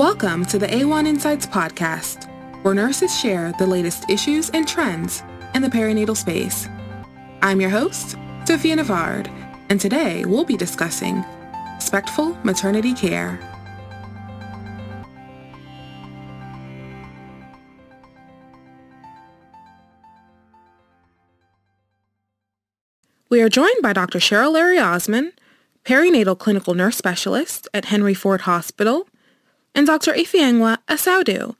Welcome to the AWHONN Insights podcast, where nurses share the latest issues and trends in the perinatal space. I'm your host, Sophia Navard, and today we'll be discussing respectful maternity care. We are joined by Dr. Cheryl Larry Osman, perinatal clinical nurse specialist at Henry Ford Hospital, and Dr. Ifeyinwa Asiodu,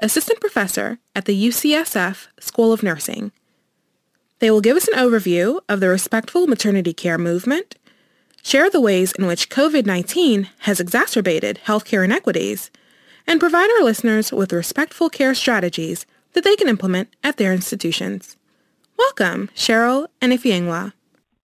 assistant professor at the UCSF School of Nursing. They will give us an overview of the respectful maternity care movement, share the ways in which COVID-19 has exacerbated healthcare inequities, and provide our listeners with respectful care strategies that they can implement at their institutions. Welcome, Cheryl and Ifeyinwa.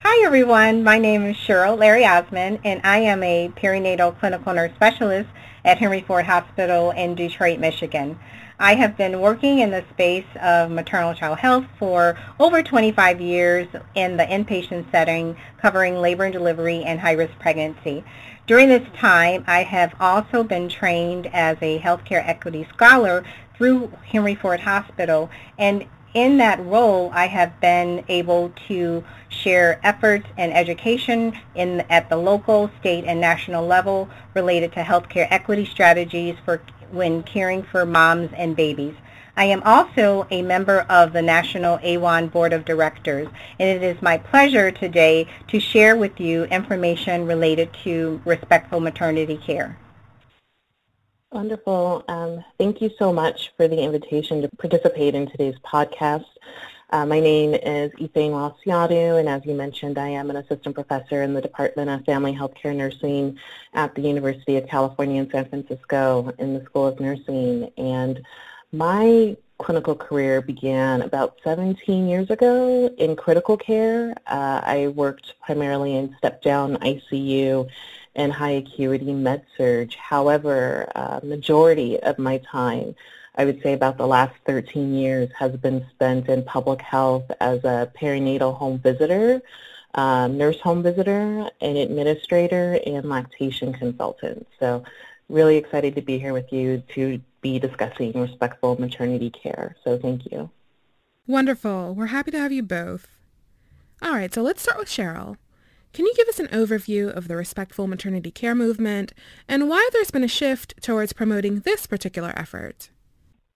Hi everyone, my name is Cheryl Larry Osman and I am a perinatal clinical nurse specialist at Henry Ford Hospital in Detroit, Michigan. I have been working in the space of maternal child health for over 25 years in the inpatient setting covering labor and delivery and high-risk pregnancy. During this time, I have also been trained as a healthcare equity scholar through Henry Ford Hospital and in that role, I have been able to share efforts and education in, at the local, state, and national level related to healthcare equity strategies for when caring for moms and babies. I am also a member of the National AWHONN Board of Directors, and it is my pleasure today to share with you information related to respectful maternity care. Wonderful. Um, thank you so much for the invitation to participate in today's podcast. Uh, my name is Ifeyinwa Asiodu, and as you mentioned, I am an assistant professor in the Department of Family Healthcare Nursing at the University of California in San Francisco in the School of Nursing. And my clinical career began about 17 years ago in critical care. Uh, I worked primarily in step-down ICU and high acuity med surg. However, uh, majority of my time, I would say about the last 13 years, has been spent in public health as a perinatal home visitor, uh, nurse home visitor, an administrator, and lactation consultant. So really excited to be here with you to be discussing respectful maternity care. So thank you. Wonderful. We're happy to have you both. All right, so let's start with Cheryl. Can you give us an overview of the respectful maternity care movement and why there's been a shift towards promoting this particular effort?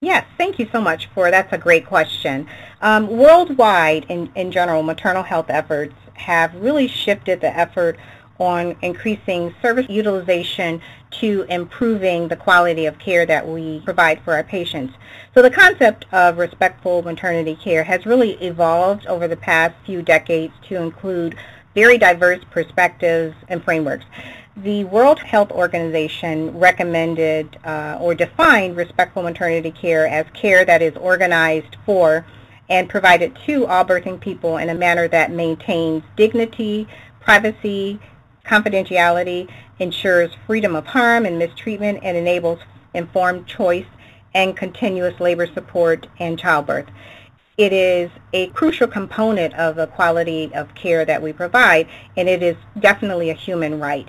Yes, thank you so much for that's a great question. Um, worldwide, in, in general, maternal health efforts have really shifted the effort on increasing service utilization to improving the quality of care that we provide for our patients. So the concept of respectful maternity care has really evolved over the past few decades to include very diverse perspectives and frameworks. The World Health Organization recommended uh, or defined respectful maternity care as care that is organized for and provided to all birthing people in a manner that maintains dignity, privacy, confidentiality, ensures freedom of harm and mistreatment, and enables informed choice and continuous labor support and childbirth it is a crucial component of the quality of care that we provide, and it is definitely a human right.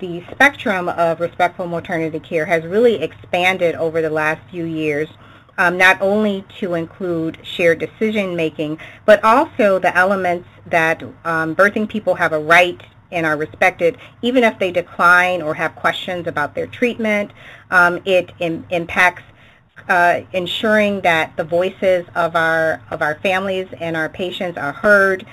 The spectrum of respectful maternity care has really expanded over the last few years, um, not only to include shared decision making, but also the elements that um, birthing people have a right and are respected, even if they decline or have questions about their treatment. Um, it Im- impacts uh, ensuring that the voices of our of our families and our patients are heard,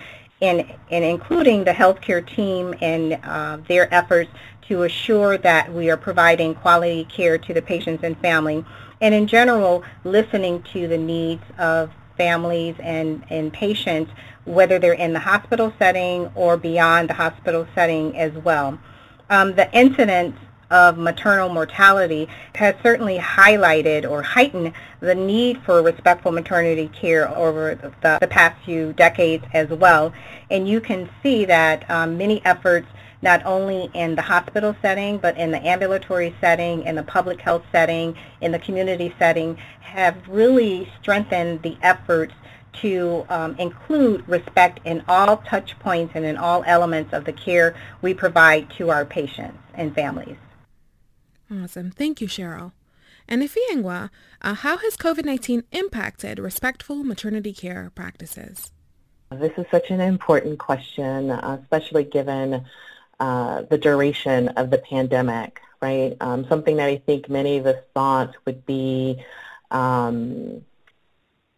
and and including the healthcare team and uh, their efforts to assure that we are providing quality care to the patients and family, and in general listening to the needs of families and, and patients, whether they're in the hospital setting or beyond the hospital setting as well. Um, the incidence of maternal mortality has certainly highlighted or heightened the need for respectful maternity care over the, the past few decades as well. And you can see that um, many efforts not only in the hospital setting, but in the ambulatory setting, in the public health setting, in the community setting, have really strengthened the efforts to um, include respect in all touch points and in all elements of the care we provide to our patients and families. Awesome. Thank you, Cheryl. And Ifeyinwa, uh, how has COVID-19 impacted respectful maternity care practices? This is such an important question, uh, especially given uh, the duration of the pandemic, right? Um, something that I think many of us thought would be um,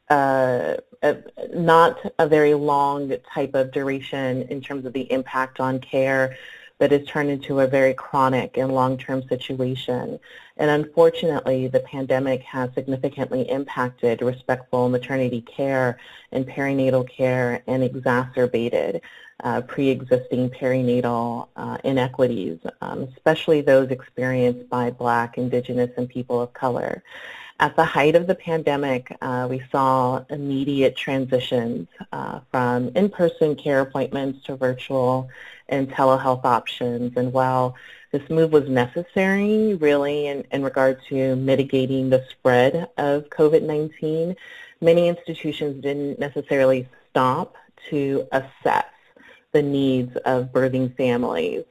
uh, a, not a very long type of duration in terms of the impact on care, but has turned into a very chronic and long-term situation. And unfortunately, the pandemic has significantly impacted respectful maternity care and perinatal care and exacerbated uh, pre-existing perinatal uh, inequities, um, especially those experienced by Black, Indigenous, and people of color. At the height of the pandemic, uh, we saw immediate transitions uh, from in-person care appointments to virtual and telehealth options. And while this move was necessary, really, in, in regard to mitigating the spread of COVID-19, many institutions didn't necessarily stop to assess the needs of birthing families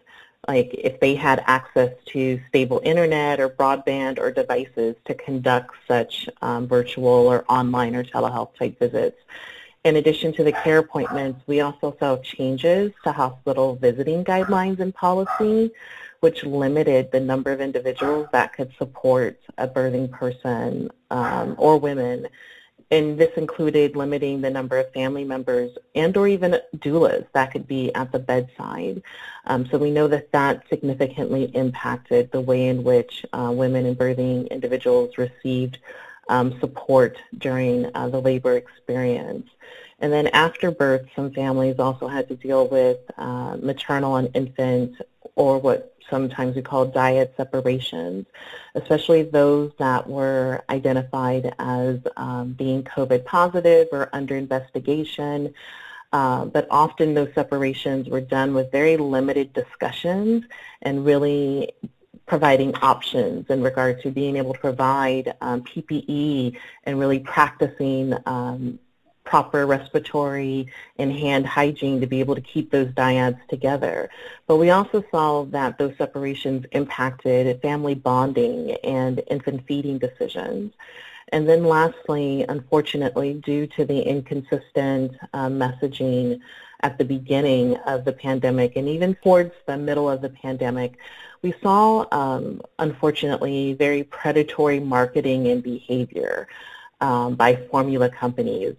like if they had access to stable internet or broadband or devices to conduct such um, virtual or online or telehealth type visits. In addition to the care appointments, we also saw changes to hospital visiting guidelines and policy, which limited the number of individuals that could support a birthing person um, or women and this included limiting the number of family members and or even doulas that could be at the bedside. Um, so we know that that significantly impacted the way in which uh, women and birthing individuals received um, support during uh, the labor experience. And then after birth, some families also had to deal with uh, maternal and infant or what sometimes we call dyad separations, especially those that were identified as um, being COVID positive or under investigation. Uh, but often those separations were done with very limited discussions and really providing options in regard to being able to provide um, PPE and really practicing um, proper respiratory and hand hygiene to be able to keep those dyads together. But we also saw that those separations impacted family bonding and infant feeding decisions. And then lastly, unfortunately, due to the inconsistent uh, messaging at the beginning of the pandemic and even towards the middle of the pandemic, we saw, um, unfortunately, very predatory marketing and behavior um, by formula companies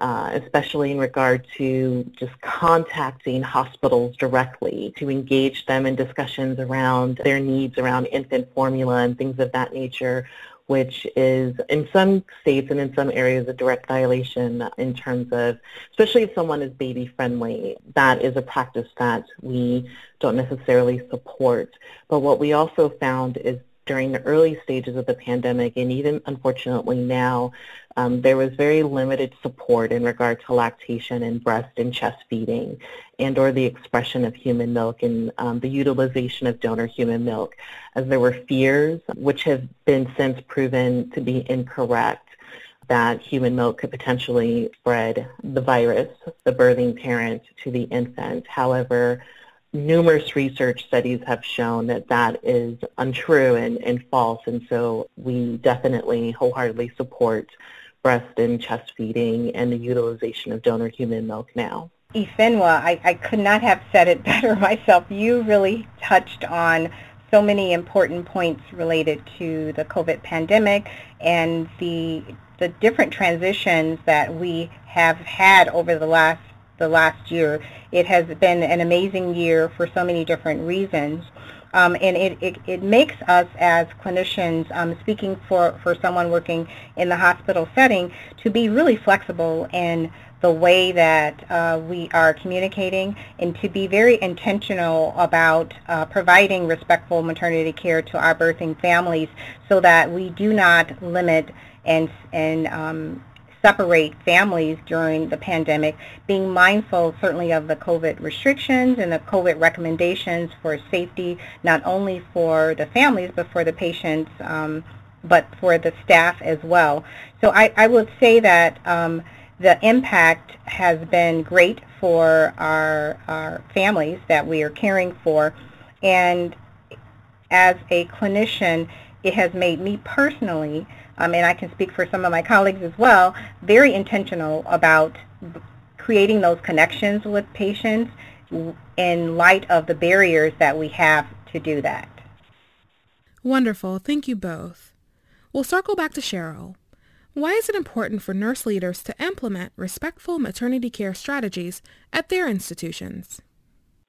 uh, especially in regard to just contacting hospitals directly to engage them in discussions around their needs around infant formula and things of that nature, which is in some states and in some areas a direct violation in terms of, especially if someone is baby friendly, that is a practice that we don't necessarily support. But what we also found is during the early stages of the pandemic and even unfortunately now, um, there was very limited support in regard to lactation and breast and chest feeding and or the expression of human milk and um, the utilization of donor human milk as there were fears which have been since proven to be incorrect that human milk could potentially spread the virus, the birthing parent, to the infant. However, numerous research studies have shown that that is untrue and, and false, and so we definitely wholeheartedly support breast and chest feeding and the utilization of donor human milk now. Ifeyinwa, I, I could not have said it better myself. You really touched on so many important points related to the COVID pandemic and the the different transitions that we have had over the last the last year. It has been an amazing year for so many different reasons. Um, and it, it, it makes us as clinicians, um, speaking for, for someone working in the hospital setting, to be really flexible in the way that uh, we are communicating and to be very intentional about uh, providing respectful maternity care to our birthing families so that we do not limit and, and um, separate families during the pandemic, being mindful certainly of the COVID restrictions and the COVID recommendations for safety, not only for the families, but for the patients, um, but for the staff as well. So I, I would say that um, the impact has been great for our, our families that we are caring for. And as a clinician, it has made me personally, um, and I can speak for some of my colleagues as well, very intentional about creating those connections with patients in light of the barriers that we have to do that. Wonderful. Thank you both. We'll circle back to Cheryl. Why is it important for nurse leaders to implement respectful maternity care strategies at their institutions?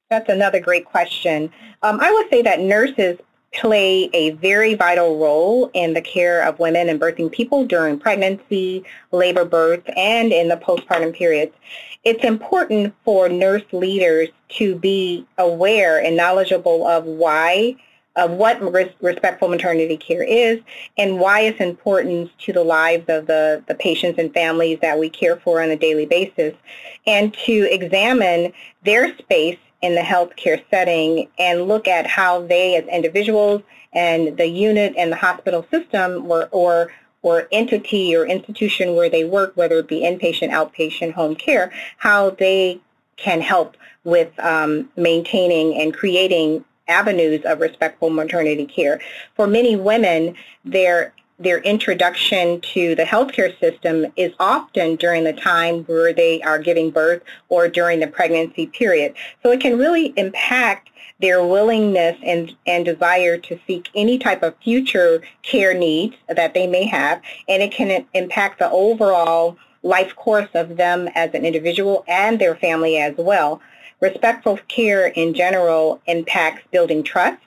That's another great question. Um, I would say that nurses play a very vital role in the care of women and birthing people during pregnancy, labor, birth, and in the postpartum periods. It's important for nurse leaders to be aware and knowledgeable of why of what respectful maternity care is and why it's important to the lives of the, the patients and families that we care for on a daily basis and to examine their space in the healthcare setting and look at how they as individuals and the unit and the hospital system or, or or entity or institution where they work, whether it be inpatient, outpatient, home care, how they can help with um, maintaining and creating avenues of respectful maternity care. For many women, their their introduction to the healthcare system is often during the time where they are giving birth or during the pregnancy period. So it can really impact their willingness and, and desire to seek any type of future care needs that they may have, and it can impact the overall life course of them as an individual and their family as well. Respectful care in general impacts building trust.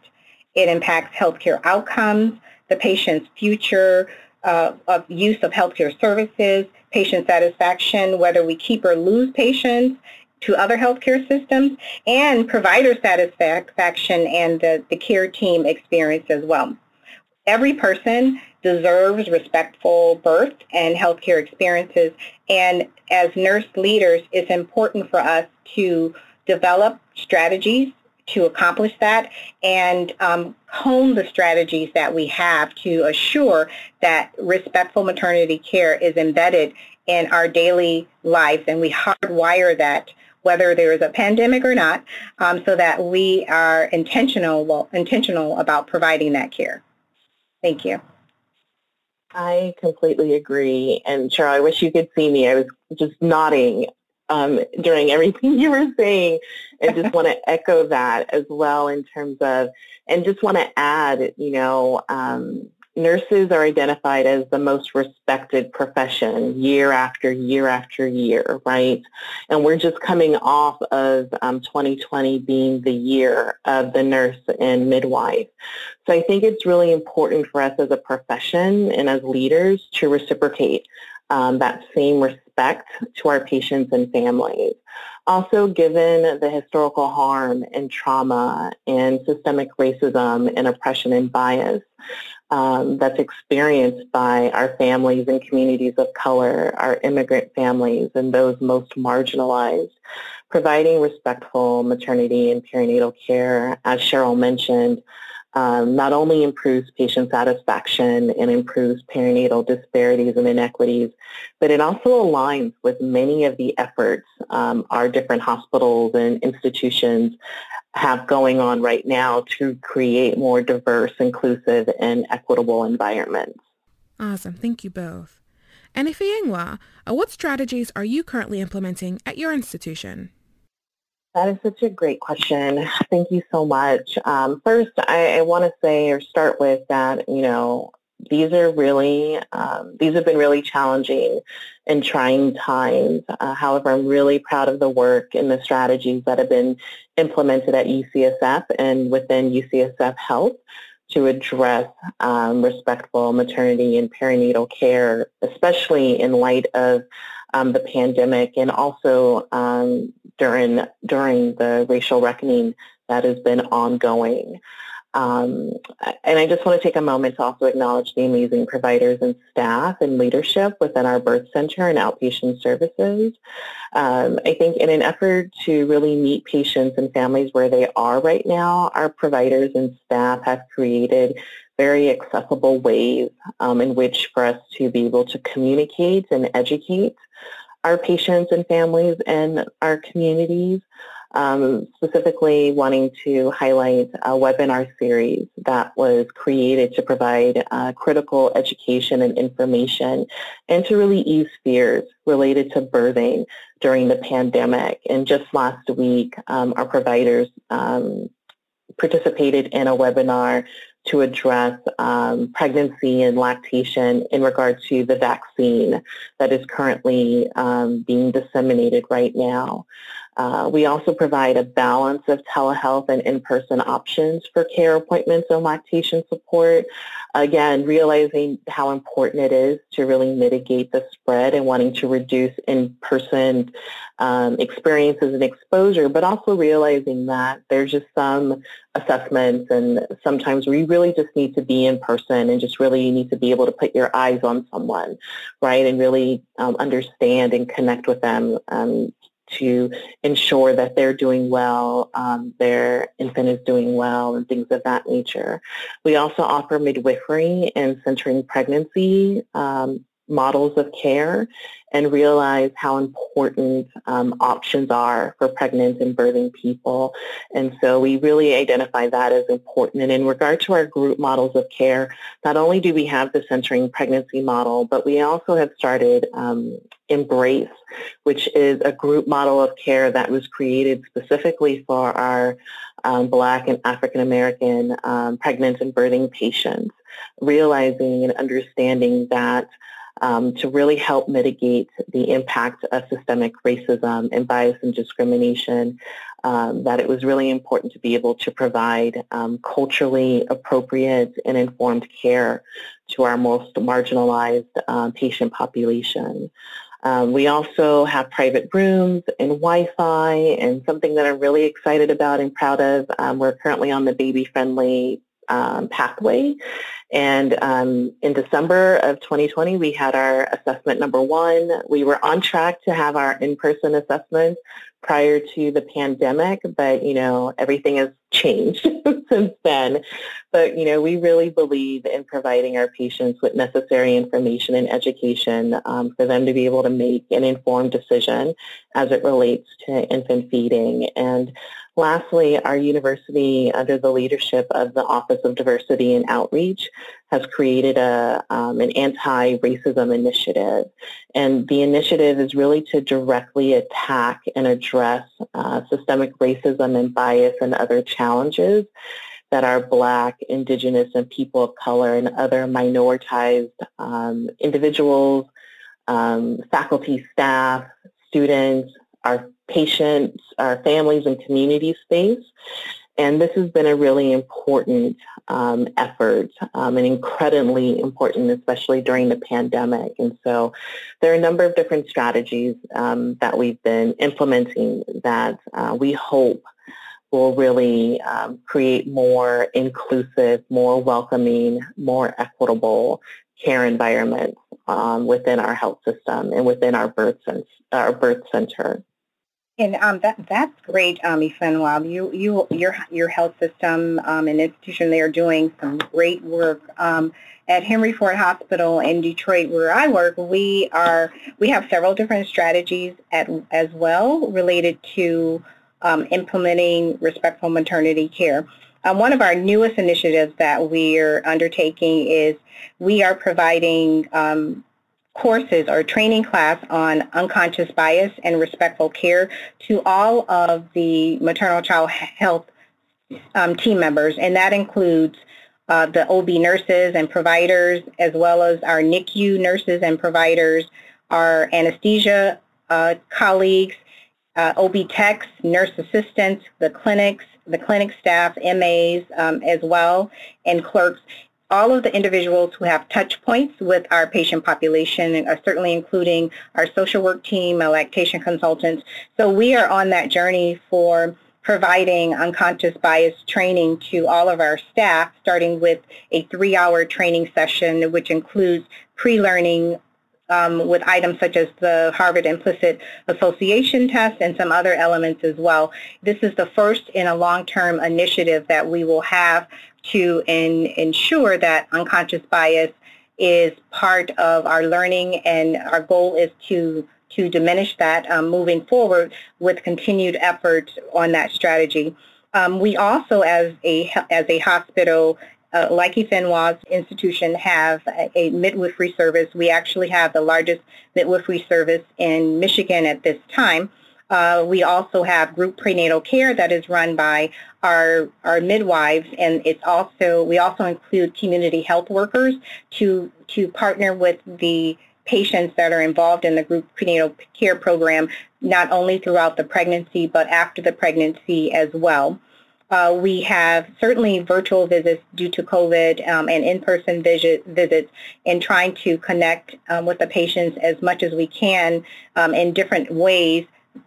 It impacts healthcare outcomes, the patient's future uh, of use of healthcare services, patient satisfaction, whether we keep or lose patients to other healthcare systems, and provider satisfaction and the, the care team experience as well. Every person deserves respectful birth and healthcare experiences, and as nurse leaders, it's important for us to develop strategies to accomplish that and um, hone the strategies that we have to assure that respectful maternity care is embedded in our daily lives and we hardwire that whether there is a pandemic or not um, so that we are intentional well, intentional about providing that care. Thank you. I completely agree. And Cheryl, I wish you could see me. I was just nodding um, during everything you were saying and just want to echo that as well in terms of, and just want to add, you know, um, nurses are identified as the most respected profession year after year after year, right? And we're just coming off of um, 2020 being the year of the nurse and midwife. So I think it's really important for us as a profession and as leaders to reciprocate um, that same respect to our patients and families. Also, given the historical harm and trauma and systemic racism and oppression and bias um, that's experienced by our families and communities of color, our immigrant families, and those most marginalized, providing respectful maternity and perinatal care, as Cheryl mentioned, um, not only improves patient satisfaction and improves perinatal disparities and inequities, but it also aligns with many of the efforts um, our different hospitals and institutions have going on right now to create more diverse, inclusive, and equitable environments. Awesome. Thank you both. And Ifeyinwa, uh, what strategies are you currently implementing at your institution? That is such a great question. Thank you so much. Um, first, I, I want to say or start with that, you know, these are really, um, these have been really challenging and trying times. Uh, however, I'm really proud of the work and the strategies that have been implemented at UCSF and within UCSF Health to address um, respectful maternity and perinatal care, especially in light of um, the pandemic and also um, during during the racial reckoning that has been ongoing. Um, and I just want to take a moment to also acknowledge the amazing providers and staff and leadership within our birth center and outpatient services. Um, I think in an effort to really meet patients and families where they are right now, our providers and staff have created very accessible ways um, in which for us to be able to communicate and educate our patients and families and our communities um, specifically wanting to highlight a webinar series that was created to provide uh, critical education and information and to really ease fears related to birthing during the pandemic. And just last week, um, our providers um, participated in a webinar to address um, pregnancy and lactation in regard to the vaccine that is currently um, being disseminated right now. Uh, we also provide a balance of telehealth and in-person options for care appointments and lactation support. Again, realizing how important it is to really mitigate the spread and wanting to reduce in-person um, experiences and exposure, but also realizing that there's just some assessments and sometimes we really just need to be in person and just really need to be able to put your eyes on someone, right, and really um, understand and connect with them um, to ensure that they're doing well, um, their infant is doing well, and things of that nature. We also offer midwifery and centering pregnancy um, models of care and realize how important um, options are for pregnant and birthing people. And so we really identify that as important. And in regard to our group models of care, not only do we have the centering pregnancy model, but we also have started um, Embrace, which is a group model of care that was created specifically for our um, Black and African American um, pregnant and birthing patients, realizing and understanding that um, to really help mitigate the impact of systemic racism and bias and discrimination, um, that it was really important to be able to provide um, culturally appropriate and informed care to our most marginalized uh, patient population. Um, we also have private rooms and Wi-Fi and something that I'm really excited about and proud of. Um, we're currently on the baby-friendly um, pathway. And um, in December of 2020, we had our assessment number one. We were on track to have our in-person assessment prior to the pandemic, but, you know, everything has changed since then. But, you know, we really believe in providing our patients with necessary information and education um, for them to be able to make an informed decision as it relates to infant feeding. And Lastly, our university, under the leadership of the Office of Diversity and Outreach, has created a, um, an anti-racism initiative. And the initiative is really to directly attack and address uh, systemic racism and bias and other challenges that our Black, Indigenous, and people of color and other minoritized um, individuals, um, faculty, staff, students, our patients, our families, and community space. And this has been a really important um, effort um, and incredibly important, especially during the pandemic. And so there are a number of different strategies um, that we've been implementing that uh, we hope will really um, create more inclusive, more welcoming, more equitable care environments um, within our health system and within our birth, our birth center. And um, that that's great, um, Ifenwa. You you your your health system um, and institution they are doing some great work. Um, at Henry Ford Hospital in Detroit, where I work, we are we have several different strategies at, as well related to um, implementing respectful maternity care. Um, one of our newest initiatives that we're undertaking is we are providing um, courses or training class on unconscious bias and respectful care to all of the maternal child health um, team members, and that includes uh, the OB nurses and providers, as well as our NICU nurses and providers, our anesthesia uh, colleagues, uh, OB techs, nurse assistants, the clinics, the clinic staff, MAs um, as well, and clerks all of the individuals who have touch points with our patient population, uh, certainly including our social work team, our lactation consultants. So we are on that journey for providing unconscious bias training to all of our staff, starting with a three-hour training session, which includes pre-learning um, with items such as the Harvard Implicit Association test and some other elements as well. This is the first in a long-term initiative that we will have to in, ensure that unconscious bias is part of our learning and our goal is to to diminish that um, moving forward with continued efforts on that strategy. Um, we also, as a as a hospital, uh, like Ifeanyi's institution, have a, a, midwifery service. We actually have the largest midwifery service in Michigan at this time. Uh, we also have group prenatal care that is run by our our midwives, and it's also we also include community health workers to to partner with the patients that are involved in the group prenatal care program, not only throughout the pregnancy but after the pregnancy as well. Uh, we have certainly virtual visits due to COVID um, and in-person visit, visits in trying to connect um, with the patients as much as we can um, in different ways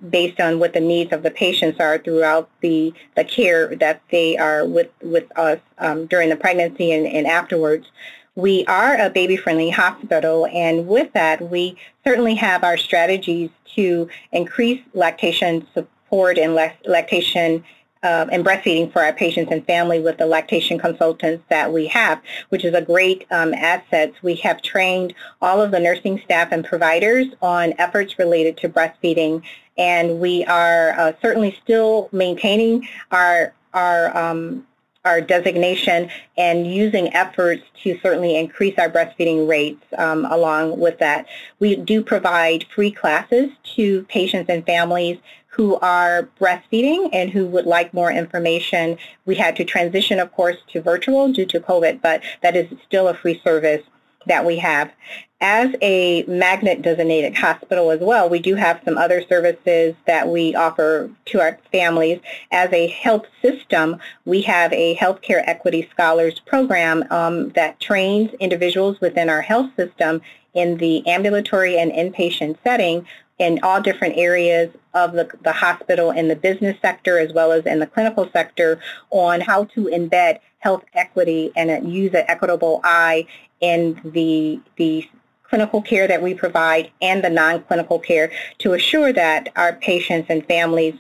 based on what the needs of the patients are throughout the, the care that they are with, with us um, during the pregnancy and, and afterwards. We are a baby-friendly hospital, and with that, we certainly have our strategies to increase lactation support and lactation uh, and breastfeeding for our patients and family with the lactation consultants that we have, which is a great um, asset. We have trained all of the nursing staff and providers on efforts related to breastfeeding and we are uh, certainly still maintaining our our um, our designation and using efforts to certainly increase our breastfeeding rates um, along with that. We do provide free classes to patients and families who are breastfeeding and who would like more information. We had to transition, of course, to virtual due to COVID, but that is still a free service that we have. As a magnet designated hospital as well, we do have some other services that we offer to our families. As a health system, we have a healthcare equity scholars program um, that trains individuals within our health system in the ambulatory and inpatient setting in all different areas of the, the hospital in the business sector as well as in the clinical sector on how to embed health equity and use an equitable eye in the, the clinical care that we provide and the non-clinical care to assure that our patients and families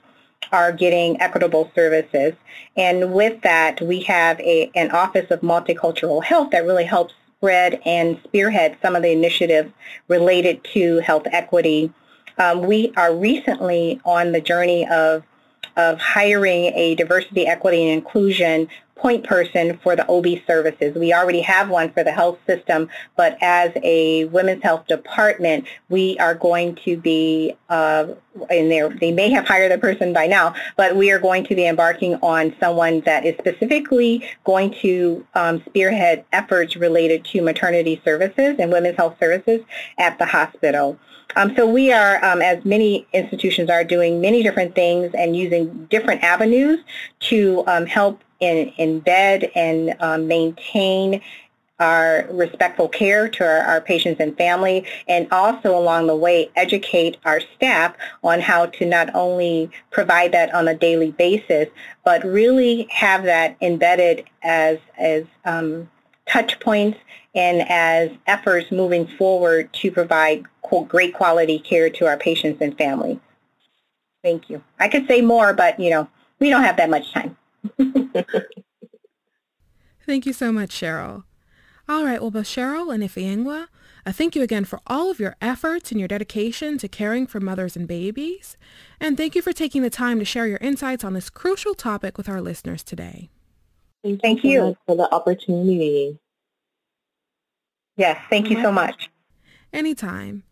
are getting equitable services. And with that, we have a, an Office of Multicultural Health that really helps spread and spearhead some of the initiatives related to health equity. Um, we are recently on the journey of of hiring a diversity, equity, and inclusion point person for the OB services. We already have one for the health system, but as a women's health department, we are going to be, uh, in there, they may have hired a person by now, but we are going to be embarking on someone that is specifically going to um, spearhead efforts related to maternity services and women's health services at the hospital. Um, so we are, um, as many institutions are, doing many different things and using different avenues to um, help in, embed and um, maintain our respectful care to our, our, patients and family, and also along the way educate our staff on how to not only provide that on a daily basis, but really have that embedded as as um, touch points and as efforts moving forward to provide great quality care to our patients and family. Thank you. I could say more, but you know we don't have that much time. Thank you so much, Cheryl. All right, well, both Cheryl and Ifeanyi, I thank you again for all of your efforts and your dedication to caring for mothers and babies. And thank you for taking the time to share your insights on this crucial topic with our listeners today. Thank, thank you, so for the opportunity. Yes, thank you so much. Anytime.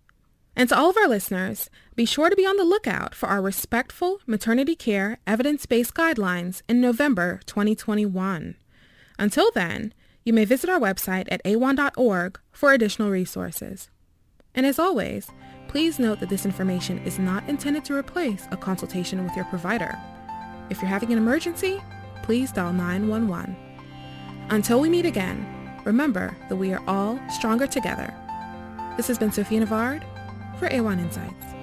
And to all of our listeners, be sure to be on the lookout for our Respectful Maternity Care Evidence-Based Guidelines in November 2021. Until then, you may visit our website at awhonn.org for additional resources. And as always, please note that this information is not intended to replace a consultation with your provider. If you're having an emergency, please dial 911. Until we meet again, remember that we are all stronger together. This has been Sophia Navard for AWHONN Insights.